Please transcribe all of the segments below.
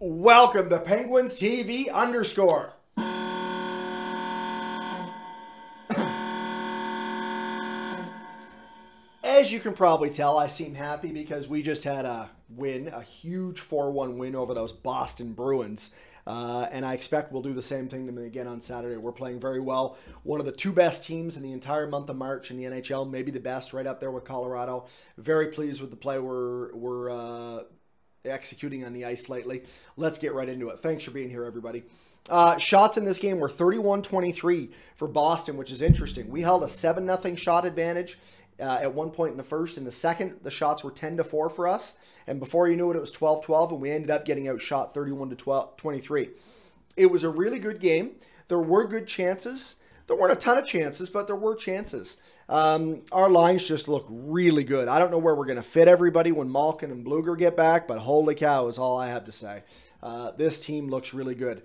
Welcome to Penguins TV underscore. As you can probably tell, I seem happy because we just had a win, a huge 4 1 win over those Boston Bruins. Uh, and I expect we'll do the same thing to again on Saturday. We're playing very well. One of the two best teams in the entire month of March in the NHL, maybe the best, right up there with Colorado. Very pleased with the play we're, we're uh, executing on the ice lately. Let's get right into it. Thanks for being here, everybody. Uh, shots in this game were 31 23 for Boston, which is interesting. We held a 7 0 shot advantage uh, at one point in the first. In the second, the shots were 10 to 4 for us. And before you knew it, it was 12 12, and we ended up getting outshot 31 to 12, 23. It was a really good game. There were good chances. There weren't a ton of chances, but there were chances. Um, our lines just look really good. I don't know where we're going to fit everybody when Malkin and Blueger get back, but holy cow is all I have to say. Uh, this team looks really good.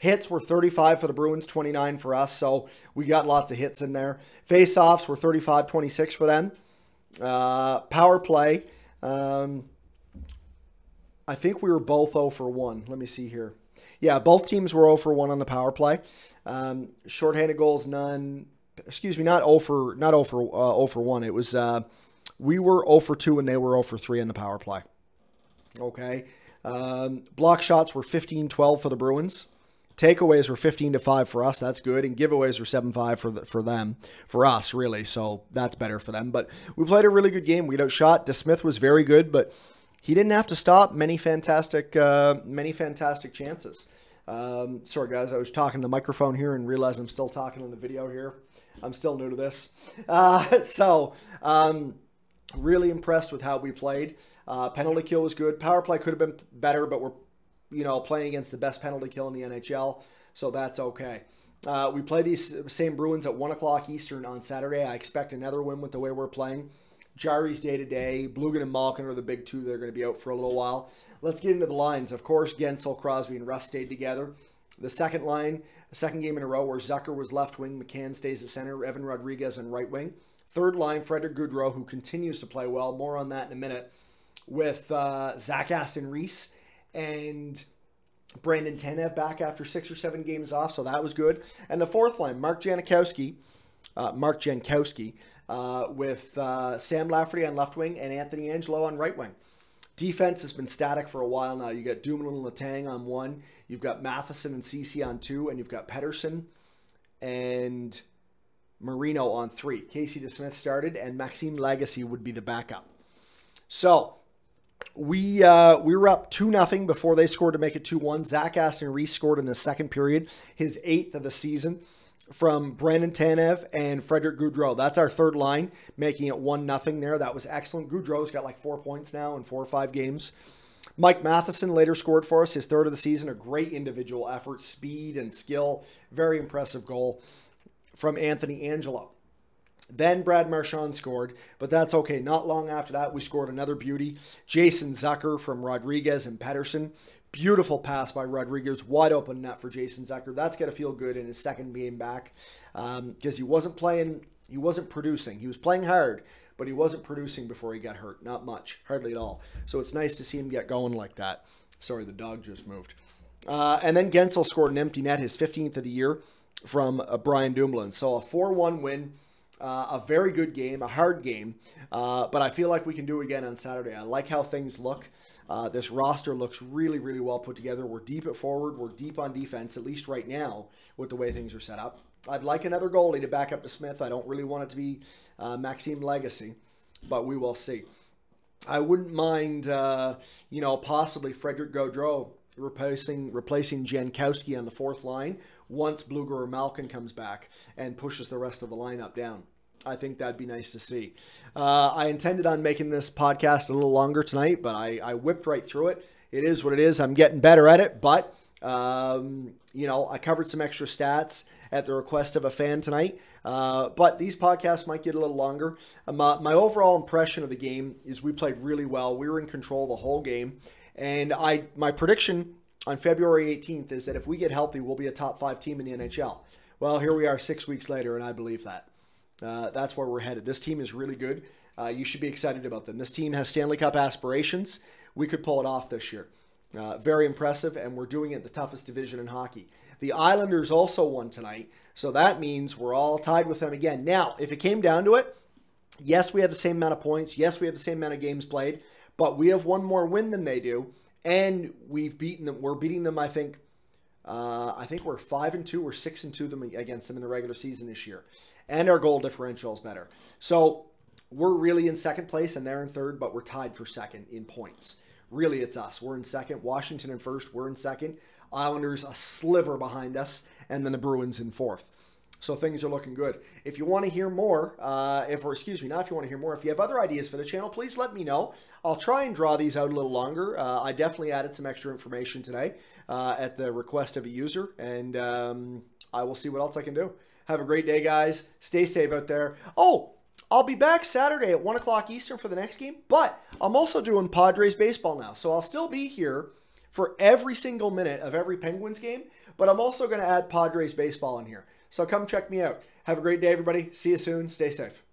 Hits were 35 for the Bruins, 29 for us, so we got lots of hits in there. Face-offs were 35, 26 for them. Uh, power play, um, I think we were both 0 for 1. Let me see here. Yeah, both teams were 0 for 1 on the power play. Um, shorthanded goals, none. Excuse me, not 0 for not 0 for uh, 0 for 1. It was uh, we were 0 for 2 and they were 0 for 3 on the power play. Okay. Um, block shots were 15-12 for the Bruins. Takeaways were 15 to 5 for us. That's good. And giveaways were 7 5 for, the, for them, for us, really. So that's better for them. But we played a really good game. We outshot. DeSmith was very good, but he didn't have to stop many fantastic, uh, many fantastic chances. Um, sorry, guys, I was talking to the microphone here and realized I'm still talking on the video here. I'm still new to this. Uh, so, um, really impressed with how we played. Uh, penalty kill was good. Power play could have been better, but we're, you know, playing against the best penalty kill in the NHL, so that's okay. Uh, we play these same Bruins at 1 o'clock Eastern on Saturday. I expect another win with the way we're playing. Jarry's day to day. Blueger and Malkin are the big two. They're going to be out for a little while. Let's get into the lines. Of course, Guentzel, Crosby, and Rust stayed together. The second line, the second game in a row where Zucker was left wing, McCann stays at center, Evan Rodrigues and right wing. Third line, Frederick Gaudreau, who continues to play well. More on that in a minute. With uh, Zach Aston Reese and Brandon Tanev back after six or seven games off, so that was good. And the fourth line, Mark Janikowski, uh, Mark Jankowski, uh, with uh, Sam Lafferty on left wing and Anthony Angello on right wing. Defense has been static for a while now. You got Dumoulin and Letang on one. You've got Matheson and CC on two, and you've got Pettersson and Marino on three. Casey DeSmith started, and Maxime Lagacé would be the backup. So we uh, we were up two nothing before they scored to make it two one. Zach Aston Reese scored in the second period, his eighth of the season from Brandon Tanev and Frederick Gaudreau. That's our third line, making it one nothing there. That was excellent. Gaudreau's got like four points now in four or five games. Mike Matheson later scored for us, his third of the season. A great individual effort, speed and skill. Very impressive goal from Anthony Angello. Then Brad Marchand scored, but that's okay. Not long after that, we scored another beauty. Jason Zucker from Rodrigues and Pettersson. Beautiful pass by Rodrigues, wide open net for Jason Zucker. That's going to feel good in his second game back because um, he wasn't playing, he wasn't producing. He was playing hard, but he wasn't producing before he got hurt. Not much, hardly at all. So it's nice to see him get going like that. Sorry, the dog just moved. Uh, and then Guentzel scored an empty net, his 15th of the year from uh, Brian Dumoulin. So a 4 1 win. Uh, a very good game, a hard game, uh, but I feel like we can do it again on Saturday. I like how things look. Uh, this roster looks really, really well put together. We're deep at forward. We're deep on defense, at least right now, with the way things are set up. I'd like another goalie to back up to Smith. I don't really want it to be uh, Maxime Lagacé, but we will see. I wouldn't mind, uh, you know, possibly Frederick Gaudreau replacing replacing Jankowski on the fourth line once Blueger or Malkin comes back and pushes the rest of the lineup down. I think that'd be nice to see. Uh, I intended on making this podcast a little longer tonight, but I, I whipped right through it. It is what it is. I'm getting better at it, but um, you know, I covered some extra stats at the request of a fan tonight. Uh, but these podcasts might get a little longer. Uh, my overall impression of the game is we played really well. We were in control the whole game, and I my prediction on February 18th is that if we get healthy, we'll be a top five team in the NHL. Well, here we are six weeks later, and I believe that. Uh, that's where we're headed. This team is really good. Uh, you should be excited about them. This team has Stanley Cup aspirations. We could pull it off this year. Uh, very impressive, and we're doing it the toughest division in hockey. The Islanders also won tonight, so that means we're all tied with them again. Now, if it came down to it, yes, we have the same amount of points. Yes, we have the same amount of games played, but we have one more win than they do, and we've beaten them. We're beating them, I think. Uh, I think we're five and two. We're six and two them against them in the regular season this year, and our goal differential is better. So we're really in second place, and they're in third, but we're tied for second in points. Really, it's us. We're in second. Washington in first. We're in second. Islanders a sliver behind us, and then the Bruins in fourth. So things are looking good. If you want to hear more, uh, if or excuse me, not if you want to hear more, if you have other ideas for the channel, please let me know. I'll try and draw these out a little longer. Uh, I definitely added some extra information today uh, at the request of a user, and um, I will see what else I can do. Have a great day, guys. Stay safe out there. Oh, I'll be back Saturday at 1 o'clock Eastern for the next game, but I'm also doing Padres baseball now. So I'll still be here for every single minute of every Penguins game, but I'm also going to add Padres baseball in here. So come check me out. Have a great day, everybody. See you soon. Stay safe.